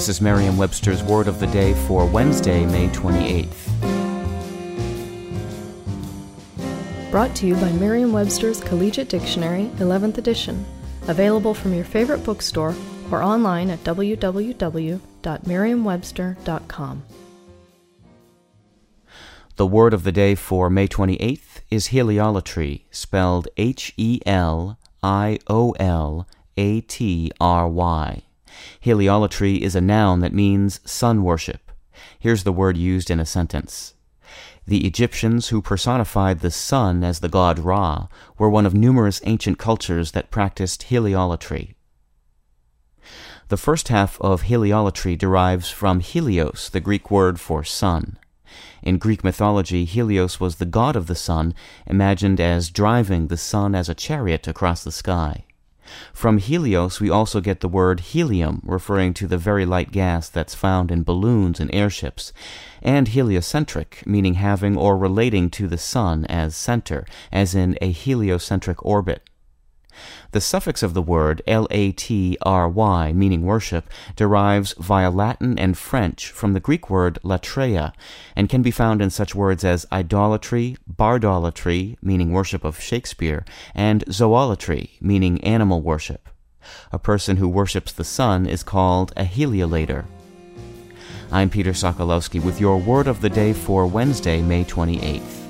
This is Merriam Webster's Word of the Day for Wednesday, May 28th. Brought to you by Merriam Webster's Collegiate Dictionary, 11th edition. Available from your favorite bookstore or online at www.merriam-webster.com. The word of the day for May 28th is heliolatry, spelled H E L I O L A T R Y. Heliolatry is a noun that means sun worship. Here's the word used in a sentence. The Egyptians who personified the sun as the god Ra were one of numerous ancient cultures that practiced heliolatry. The first half of heliolatry derives from helios, the Greek word for sun. In Greek mythology, Helios was the god of the sun, imagined as driving the sun as a chariot across the sky. From Helios, we also get the word helium, referring to the very light gas that's found in balloons and airships, and heliocentric, meaning having or relating to the sun as center, as in a heliocentric orbit. The suffix of the word latry, meaning worship, derives via Latin and French from the Greek word latreia, and can be found in such words as idolatry, bardolatry, meaning worship of Shakespeare, and zoolatry, meaning animal worship. A person who worships the sun is called a heliolater. I'm Peter Sokolowski with your word of the day for Wednesday, May 28th.